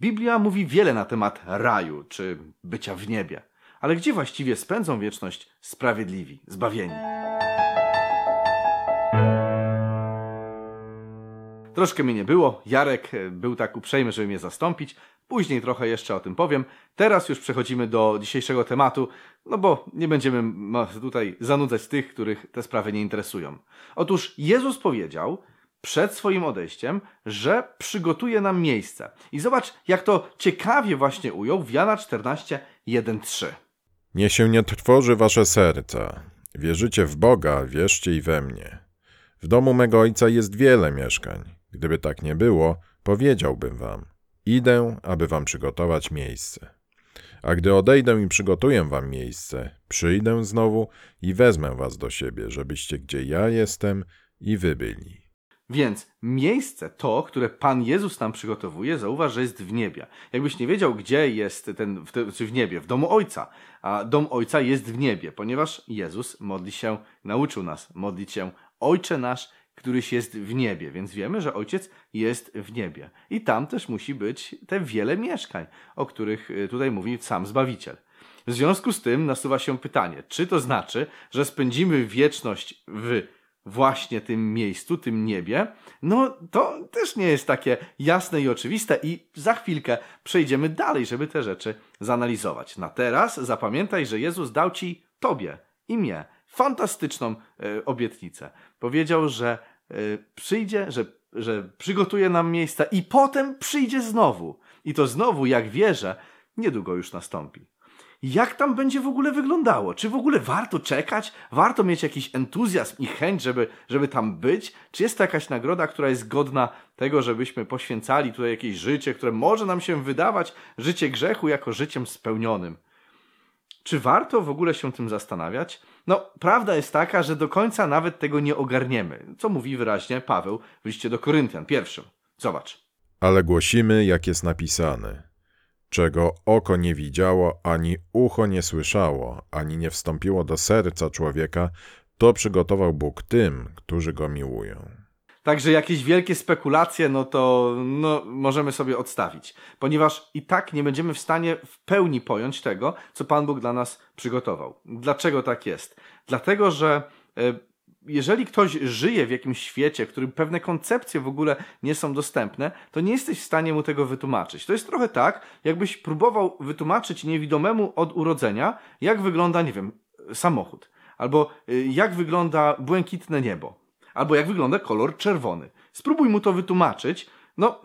Biblia mówi wiele na temat raju czy bycia w niebie. Ale gdzie właściwie spędzą wieczność sprawiedliwi, zbawieni? Troszkę mnie nie było. Jarek e, był tak uprzejmy, żeby mnie zastąpić. Później trochę jeszcze o tym powiem. Teraz już przechodzimy do dzisiejszego tematu, no bo nie będziemy tutaj zanudzać tych, których te sprawy nie interesują. Otóż Jezus powiedział przed swoim odejściem, że przygotuje nam miejsce. I zobacz, jak to ciekawie właśnie ujął w Jana 14, 1, 3. Nie się nie trwoży wasze serca. Wierzycie w Boga, wierzcie i we mnie. W domu mego ojca jest wiele mieszkań. Gdyby tak nie było, powiedziałbym wam: Idę, aby wam przygotować miejsce. A gdy odejdę i przygotuję wam miejsce, przyjdę znowu i wezmę was do siebie, żebyście gdzie ja jestem i wy byli. Więc miejsce, to, które Pan Jezus nam przygotowuje, zauważ, że jest w niebie. Jakbyś nie wiedział, gdzie jest ten, w, te, czy w niebie, w domu Ojca. A dom Ojca jest w niebie, ponieważ Jezus modli się, nauczył nas modlić się Ojcze nasz, któryś jest w niebie, więc wiemy, że Ojciec jest w niebie. I tam też musi być te wiele mieszkań, o których y, tutaj mówi sam Zbawiciel. W związku z tym nasuwa się pytanie, czy to znaczy, że spędzimy wieczność w właśnie tym miejscu, tym niebie, no to też nie jest takie jasne i oczywiste i za chwilkę przejdziemy dalej, żeby te rzeczy zanalizować. Na teraz zapamiętaj, że Jezus dał Ci, Tobie i mnie fantastyczną e, obietnicę. Powiedział, że e, przyjdzie, że, że przygotuje nam miejsca i potem przyjdzie znowu. I to znowu, jak wierzę, niedługo już nastąpi. Jak tam będzie w ogóle wyglądało? Czy w ogóle warto czekać? Warto mieć jakiś entuzjazm i chęć, żeby, żeby tam być? Czy jest to jakaś nagroda, która jest godna tego, żebyśmy poświęcali tutaj jakieś życie, które może nam się wydawać życie grzechu jako życiem spełnionym? Czy warto w ogóle się tym zastanawiać? No, prawda jest taka, że do końca nawet tego nie ogarniemy, co mówi wyraźnie Paweł w liście do Koryntian pierwszym. Zobacz. Ale głosimy, jak jest napisane. Czego oko nie widziało, ani ucho nie słyszało, ani nie wstąpiło do serca człowieka, to przygotował Bóg tym, którzy go miłują. Także jakieś wielkie spekulacje, no to no, możemy sobie odstawić, ponieważ i tak nie będziemy w stanie w pełni pojąć tego, co Pan Bóg dla nas przygotował. Dlaczego tak jest? Dlatego, że e, jeżeli ktoś żyje w jakimś świecie, w którym pewne koncepcje w ogóle nie są dostępne, to nie jesteś w stanie mu tego wytłumaczyć. To jest trochę tak, jakbyś próbował wytłumaczyć niewidomemu od urodzenia, jak wygląda, nie wiem, samochód, albo e, jak wygląda błękitne niebo albo jak wygląda kolor czerwony. Spróbuj mu to wytłumaczyć. No,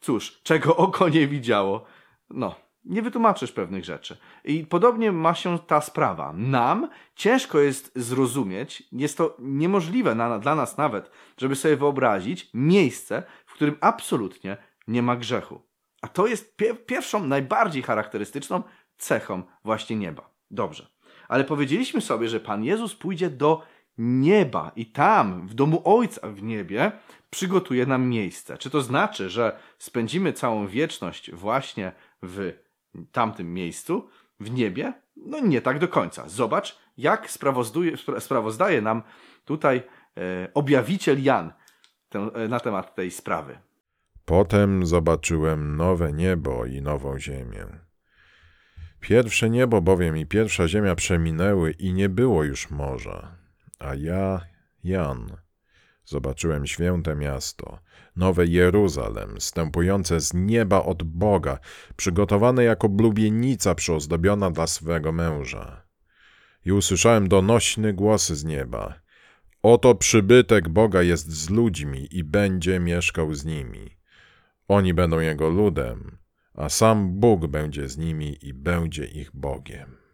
cóż, czego oko nie widziało. No, nie wytłumaczysz pewnych rzeczy. I podobnie ma się ta sprawa. Nam ciężko jest zrozumieć, jest to niemożliwe na, dla nas nawet, żeby sobie wyobrazić miejsce, w którym absolutnie nie ma grzechu. A to jest pie pierwszą, najbardziej charakterystyczną cechą właśnie nieba. Dobrze. Ale powiedzieliśmy sobie, że Pan Jezus pójdzie do nieba i tam, w domu Ojca w niebie, przygotuje nam miejsce. Czy to znaczy, że spędzimy całą wieczność właśnie w tamtym miejscu, w niebie? No nie tak do końca. Zobacz, jak sprawozdaje nam tutaj e, objawiciel Jan ten, na temat tej sprawy. Potem zobaczyłem nowe niebo i nową ziemię. Pierwsze niebo bowiem i pierwsza ziemia przeminęły i nie było już morza. A ja, Jan, zobaczyłem święte miasto, nowe Jeruzalem, stępujące z nieba od Boga, przygotowane jako blubienica przyozdobiona dla swego męża. I usłyszałem donośny głos z nieba. Oto przybytek Boga jest z ludźmi i będzie mieszkał z nimi. Oni będą Jego ludem, a sam Bóg będzie z nimi i będzie ich Bogiem.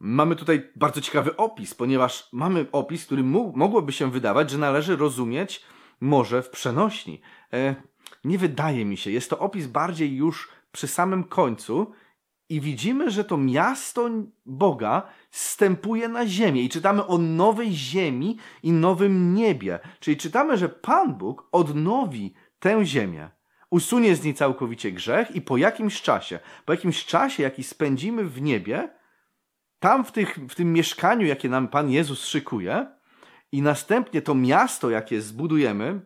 Mamy tutaj bardzo ciekawy opis, ponieważ mamy opis, który mogłoby się wydawać, że należy rozumieć może w przenośni. E, nie wydaje mi się. Jest to opis bardziej już przy samym końcu i widzimy, że to miasto Boga stępuje na ziemię i czytamy o nowej ziemi i nowym niebie. Czyli czytamy, że Pan Bóg odnowi tę ziemię, usunie z niej całkowicie grzech i po jakimś czasie, po jakimś czasie, jaki spędzimy w niebie, tam w, tych, w tym mieszkaniu, jakie nam Pan Jezus szykuje, i następnie to miasto, jakie zbudujemy,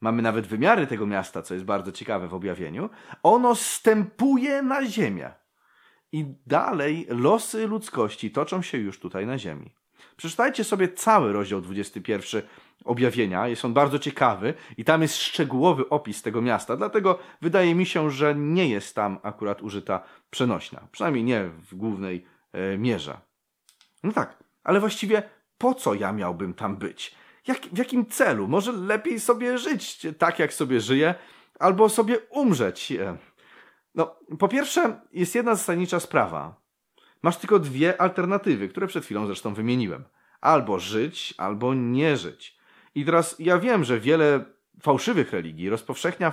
mamy nawet wymiary tego miasta, co jest bardzo ciekawe w objawieniu, ono stępuje na ziemię. I dalej losy ludzkości toczą się już tutaj na ziemi. Przeczytajcie sobie cały rozdział 21 objawienia, jest on bardzo ciekawy i tam jest szczegółowy opis tego miasta, dlatego wydaje mi się, że nie jest tam akurat użyta przenośna, przynajmniej nie w głównej e, mierze. No tak, ale właściwie po co ja miałbym tam być? Jak, w jakim celu? Może lepiej sobie żyć tak, jak sobie żyję, albo sobie umrzeć. E, no, po pierwsze, jest jedna zasadnicza sprawa. Masz tylko dwie alternatywy, które przed chwilą zresztą wymieniłem. Albo żyć, albo nie żyć. I teraz ja wiem, że wiele fałszywych religii rozpowszechnia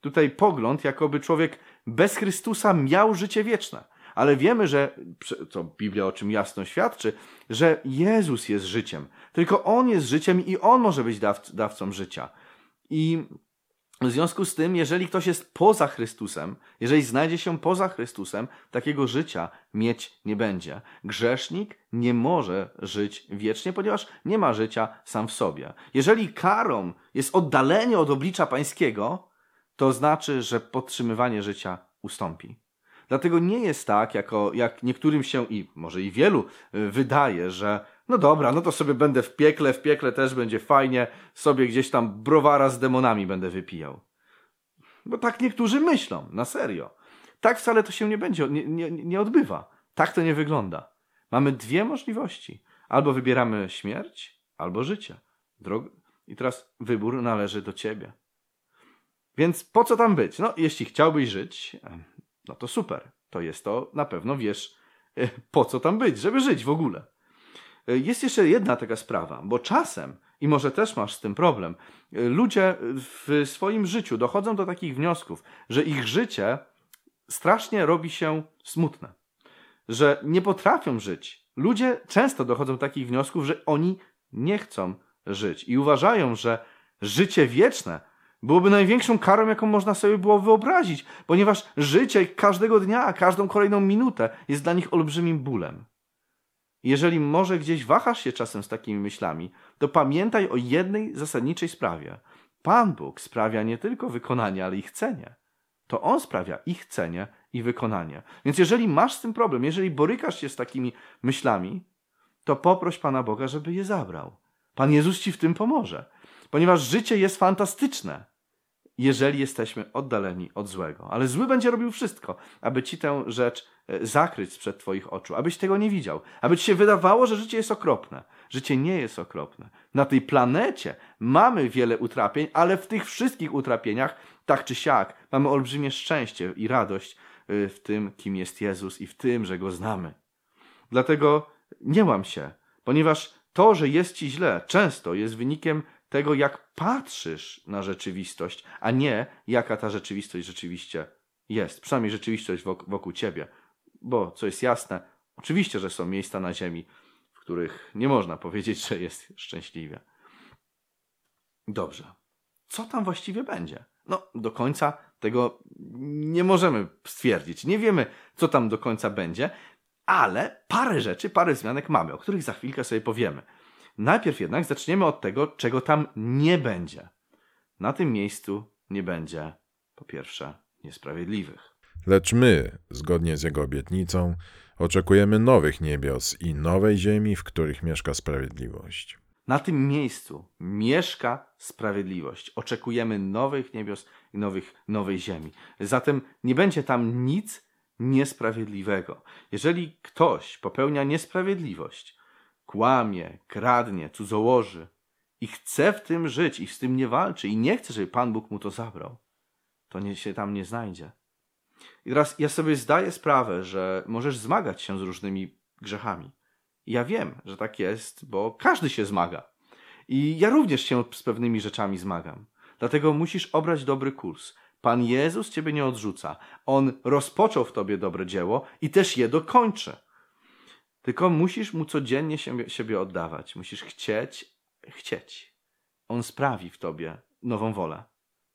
tutaj pogląd, jakoby człowiek bez Chrystusa miał życie wieczne. Ale wiemy, że, co Biblia o czym jasno świadczy, że Jezus jest życiem. Tylko On jest życiem i On może być daw, dawcą życia. I w związku z tym, jeżeli ktoś jest poza Chrystusem, jeżeli znajdzie się poza Chrystusem, takiego życia mieć nie będzie. Grzesznik nie może żyć wiecznie, ponieważ nie ma życia sam w sobie. Jeżeli karą jest oddalenie od oblicza Pańskiego, to znaczy, że podtrzymywanie życia ustąpi. Dlatego nie jest tak, jako, jak niektórym się i może i wielu y, wydaje, że no dobra, no to sobie będę w piekle, w piekle też będzie fajnie, sobie gdzieś tam browara z demonami będę wypijał. Bo tak niektórzy myślą, na serio. Tak wcale to się nie będzie, nie, nie, nie odbywa. Tak to nie wygląda. Mamy dwie możliwości. Albo wybieramy śmierć, albo życie. Drog... I teraz wybór należy do ciebie. Więc po co tam być? No, jeśli chciałbyś żyć, no to super. To jest to, na pewno wiesz, e, po co tam być, żeby żyć w ogóle. E, jest jeszcze jedna taka sprawa, bo czasem, i może też masz z tym problem, e, ludzie w swoim życiu dochodzą do takich wniosków, że ich życie strasznie robi się smutne, że nie potrafią żyć. Ludzie często dochodzą do takich wniosków, że oni nie chcą żyć i uważają, że życie wieczne byłoby największą karą, jaką można sobie było wyobrazić, ponieważ życie każdego dnia, każdą kolejną minutę jest dla nich olbrzymim bólem. Jeżeli może gdzieś wahasz się czasem z takimi myślami, to pamiętaj o jednej zasadniczej sprawie. Pan Bóg sprawia nie tylko wykonanie, ale i chcenie. To On sprawia i chcenie, i wykonanie. Więc jeżeli masz z tym problem, jeżeli borykasz się z takimi myślami, to poproś Pana Boga, żeby je zabrał. Pan Jezus ci w tym pomoże. Ponieważ życie jest fantastyczne jeżeli jesteśmy oddaleni od złego. Ale zły będzie robił wszystko, aby ci tę rzecz e, zakryć sprzed Twoich oczu, abyś tego nie widział, aby ci się wydawało, że życie jest okropne. Życie nie jest okropne. Na tej planecie mamy wiele utrapień, ale w tych wszystkich utrapieniach, tak czy siak, mamy olbrzymie szczęście i radość e, w tym, kim jest Jezus i w tym, że Go znamy. Dlatego nie łam się, ponieważ to, że jest ci źle, często jest wynikiem tego, jak patrzysz na rzeczywistość, a nie jaka ta rzeczywistość rzeczywiście jest. Przynajmniej rzeczywistość wokół, wokół ciebie. Bo, co jest jasne, oczywiście, że są miejsca na Ziemi, w których nie można powiedzieć, że jest szczęśliwie. Dobrze. Co tam właściwie będzie? No, do końca tego nie możemy stwierdzić. Nie wiemy, co tam do końca będzie, ale parę rzeczy, parę zmianek mamy, o których za chwilkę sobie powiemy. Najpierw jednak zaczniemy od tego, czego tam nie będzie. Na tym miejscu nie będzie, po pierwsze, niesprawiedliwych. Lecz my, zgodnie z Jego obietnicą, oczekujemy nowych niebios i nowej ziemi, w których mieszka sprawiedliwość. Na tym miejscu mieszka sprawiedliwość. Oczekujemy nowych niebios i nowych, nowej ziemi. Zatem nie będzie tam nic niesprawiedliwego. Jeżeli ktoś popełnia niesprawiedliwość, kłamie, kradnie, cudzołoży i chce w tym żyć i z tym nie walczy i nie chce, żeby Pan Bóg mu to zabrał, to nie, się tam nie znajdzie. I teraz ja sobie zdaję sprawę, że możesz zmagać się z różnymi grzechami. I ja wiem, że tak jest, bo każdy się zmaga. I ja również się z pewnymi rzeczami zmagam. Dlatego musisz obrać dobry kurs. Pan Jezus ciebie nie odrzuca. On rozpoczął w tobie dobre dzieło i też je dokończy. Tylko musisz mu codziennie siebie, siebie oddawać. Musisz chcieć, chcieć. On sprawi w tobie nową wolę.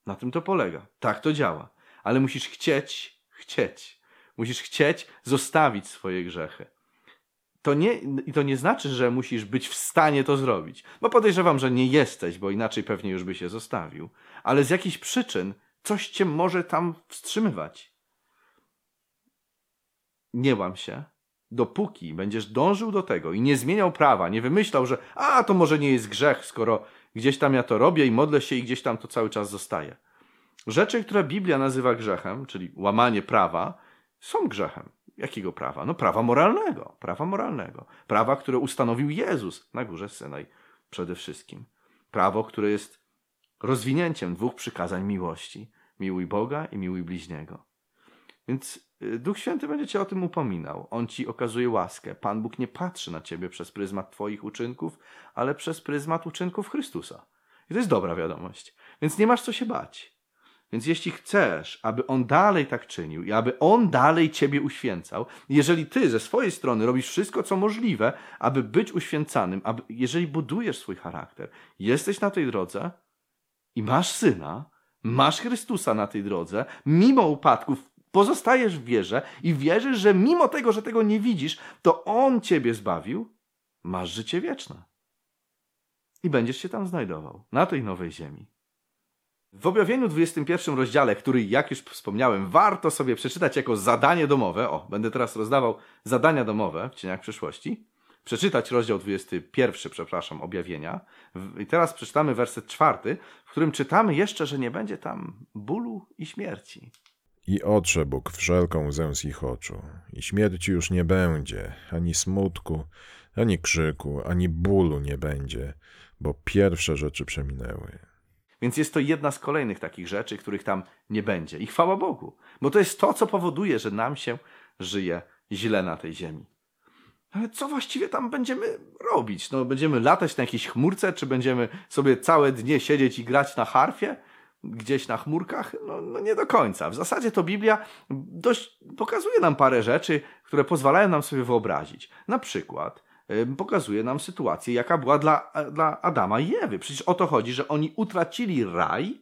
Na tym to polega. Tak to działa. Ale musisz chcieć, chcieć. Musisz chcieć zostawić swoje grzechy. To nie, I to nie znaczy, że musisz być w stanie to zrobić. Bo podejrzewam, że nie jesteś, bo inaczej pewnie już by się zostawił. Ale z jakichś przyczyn coś cię może tam wstrzymywać. Nie łam się. Dopóki będziesz dążył do tego i nie zmieniał prawa, nie wymyślał, że a to może nie jest grzech, skoro gdzieś tam ja to robię i modlę się i gdzieś tam to cały czas zostaje. Rzeczy, które Biblia nazywa grzechem, czyli łamanie prawa, są grzechem. Jakiego prawa? No prawa moralnego. Prawa moralnego. Prawa, które ustanowił Jezus na górze Synaj przede wszystkim. Prawo, które jest rozwinięciem dwóch przykazań miłości. Miłuj Boga i miłuj bliźniego. Więc Duch Święty będzie cię o tym upominał. On ci okazuje łaskę. Pan Bóg nie patrzy na ciebie przez pryzmat twoich uczynków, ale przez pryzmat uczynków Chrystusa. I to jest dobra wiadomość. Więc nie masz co się bać. Więc jeśli chcesz, aby On dalej tak czynił i aby On dalej Ciebie uświęcał, jeżeli Ty ze swojej strony robisz wszystko, co możliwe, aby być uświęcanym, aby, jeżeli budujesz swój charakter, jesteś na tej drodze i masz Syna, masz Chrystusa na tej drodze, mimo upadków pozostajesz w wierze i wierzysz, że mimo tego, że tego nie widzisz, to On Ciebie zbawił, masz życie wieczne. I będziesz się tam znajdował, na tej nowej ziemi. W objawieniu 21 rozdziale, który, jak już wspomniałem, warto sobie przeczytać jako zadanie domowe, o, będę teraz rozdawał zadania domowe w cieniach przyszłości, przeczytać rozdział 21, przepraszam, objawienia. I teraz przeczytamy werset czwarty, w którym czytamy jeszcze, że nie będzie tam bólu i śmierci. I otrze Bóg wszelką łzę z ich oczu, i śmierci już nie będzie, ani smutku, ani krzyku, ani bólu nie będzie, bo pierwsze rzeczy przeminęły. Więc jest to jedna z kolejnych takich rzeczy, których tam nie będzie. I chwała Bogu, bo to jest to, co powoduje, że nam się żyje źle na tej ziemi. Ale co właściwie tam będziemy robić? No, będziemy latać na jakiejś chmurce, czy będziemy sobie całe dnie siedzieć i grać na harfie? Gdzieś na chmurkach? No, no nie do końca. W zasadzie to Biblia dość pokazuje nam parę rzeczy, które pozwalają nam sobie wyobrazić. Na przykład, pokazuje nam sytuację, jaka była dla, dla Adama i Ewy. Przecież o to chodzi, że oni utracili raj,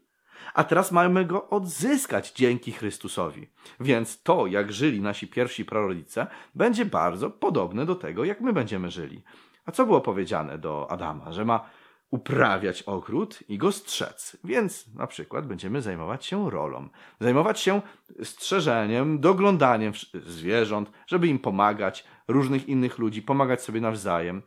a teraz mamy go odzyskać dzięki Chrystusowi. Więc to, jak żyli nasi pierwsi prorodzice, będzie bardzo podobne do tego, jak my będziemy żyli. A co było powiedziane do Adama? Że ma uprawiać ogród i go strzec. Więc na przykład będziemy zajmować się rolą, zajmować się strzeżeniem, doglądaniem zwierząt, żeby im pomagać, różnych innych ludzi, pomagać sobie nawzajem.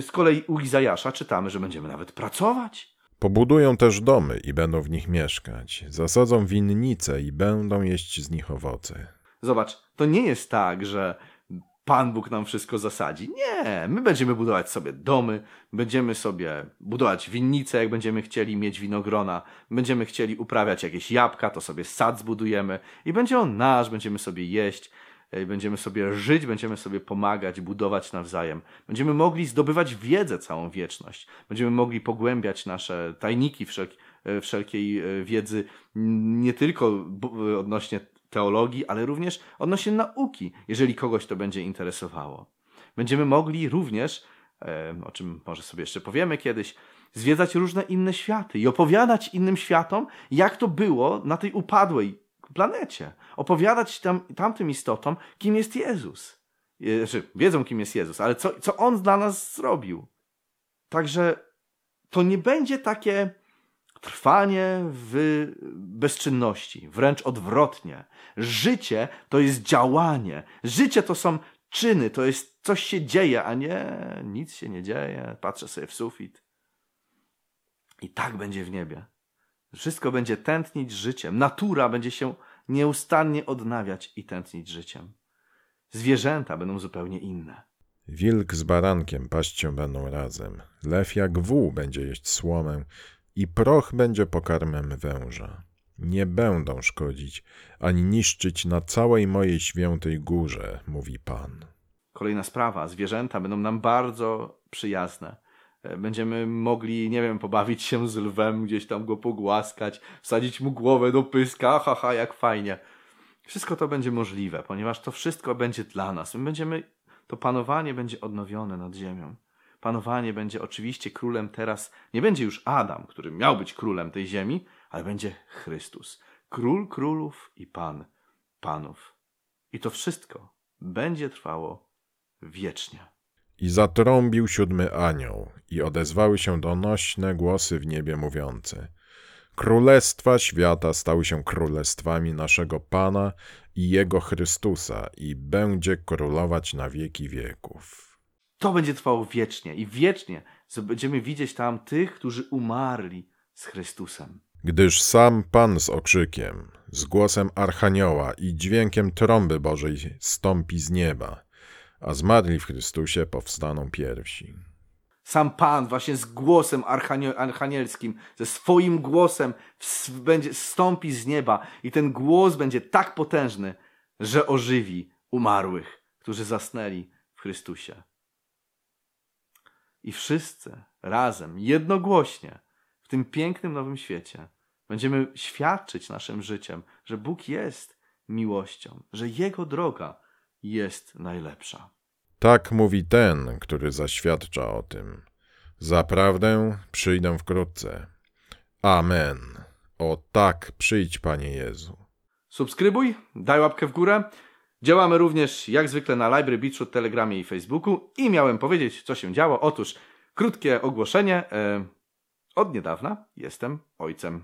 Z kolei u Izajasza czytamy, że będziemy nawet pracować. Pobudują też domy i będą w nich mieszkać. Zasadzą winnice i będą jeść z nich owoce. Zobacz, to nie jest tak, że Pan Bóg nam wszystko zasadzi. Nie, my będziemy budować sobie domy, będziemy sobie budować winnice, jak będziemy chcieli mieć winogrona, będziemy chcieli uprawiać jakieś jabłka, to sobie sad zbudujemy i będzie on nasz, będziemy sobie jeść, e, będziemy sobie żyć, będziemy sobie pomagać, budować nawzajem. Będziemy mogli zdobywać wiedzę całą wieczność. Będziemy mogli pogłębiać nasze tajniki e, wszelkiej e, wiedzy, nie tylko odnośnie teologii, ale również odnośnie nauki, jeżeli kogoś to będzie interesowało. Będziemy mogli również, o czym może sobie jeszcze powiemy kiedyś, zwiedzać różne inne światy i opowiadać innym światom, jak to było na tej upadłej planecie. Opowiadać tam, tamtym istotom, kim jest Jezus. Znaczy, wiedzą, kim jest Jezus, ale co, co On dla nas zrobił. Także to nie będzie takie Trwanie w bezczynności, wręcz odwrotnie. Życie to jest działanie. Życie to są czyny, to jest coś się dzieje, a nie nic się nie dzieje. Patrzę sobie w sufit. I tak będzie w niebie. Wszystko będzie tętnić życiem. Natura będzie się nieustannie odnawiać i tętnić życiem. Zwierzęta będą zupełnie inne. Wilk z barankiem paść się będą razem. Lew jak wół będzie jeść słomę i proch będzie pokarmem węża. Nie będą szkodzić ani niszczyć na całej mojej świętej górze, mówi Pan. Kolejna sprawa. Zwierzęta będą nam bardzo przyjazne. E, będziemy mogli, nie wiem, pobawić się z lwem, gdzieś tam go pogłaskać, wsadzić mu głowę do pyska, haha, jak fajnie. Wszystko to będzie możliwe, ponieważ to wszystko będzie dla nas. My będziemy, to panowanie będzie odnowione nad ziemią panowanie będzie oczywiście królem teraz, nie będzie już Adam, który miał być królem tej ziemi, ale będzie Chrystus, król królów i pan panów. I to wszystko będzie trwało wiecznie. I zatrąbił siódmy anioł, i odezwały się donośne głosy w niebie mówiące: Królestwa świata stały się królestwami naszego Pana i Jego Chrystusa, i będzie królować na wieki wieków. To będzie trwało wiecznie i wiecznie będziemy widzieć tam tych, którzy umarli z Chrystusem. Gdyż sam Pan z okrzykiem, z głosem Archanioła i dźwiękiem trąby Bożej stąpi z nieba, a zmarli w Chrystusie powstaną pierwsi. Sam Pan właśnie z głosem archanielskim, ze swoim głosem będzie stąpi z nieba i ten głos będzie tak potężny, że ożywi umarłych, którzy zasnęli w Chrystusie. I wszyscy razem, jednogłośnie, w tym pięknym nowym świecie, będziemy świadczyć naszym życiem, że Bóg jest miłością, że Jego droga jest najlepsza. Tak mówi ten, który zaświadcza o tym. Zaprawdę przyjdę wkrótce. Amen. O tak, przyjdź, Panie Jezu. Subskrybuj, daj łapkę w górę. Działamy również jak zwykle na Library Beachu, Telegramie i Facebooku. I miałem powiedzieć, co się działo. Otóż krótkie ogłoszenie. E, od niedawna jestem ojcem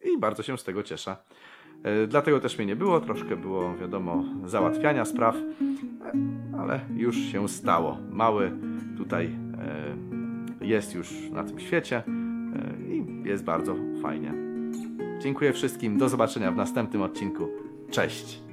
i bardzo się z tego cieszę. E, dlatego też mnie nie było, troszkę było, wiadomo, załatwiania spraw, e, ale już się stało. Mały tutaj jest już na tym świecie i jest bardzo fajnie. Dziękuję wszystkim, do zobaczenia w następnym odcinku. Cześć!